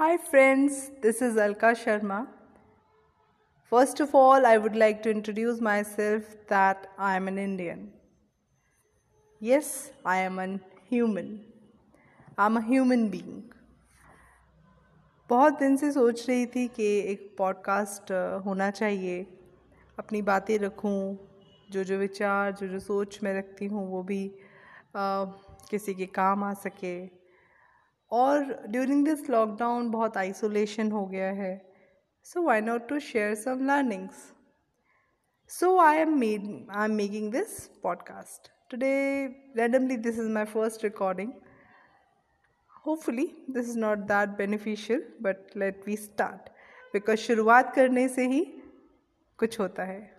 Hi, friends, this is Alka Sharma. First of all, I would like to introduce myself that I am an Indian. Yes, I am a human. I'm a human being. बहुत दिन से सोच रही थी कि एक podcast होना चाहिए अपनी बातें रखूँ जो जो विचार जो जो सोच मैं रखती हूँ वो भी आ, किसी के काम आ सके और ड्यूरिंग दिस लॉकडाउन बहुत आइसोलेशन हो गया है। So I not to share some learnings so I am made I am making this podcast today randomly this is my first recording hopefully this is not that beneficial but let we start because शुरुआत करने से ही कुछ होता है।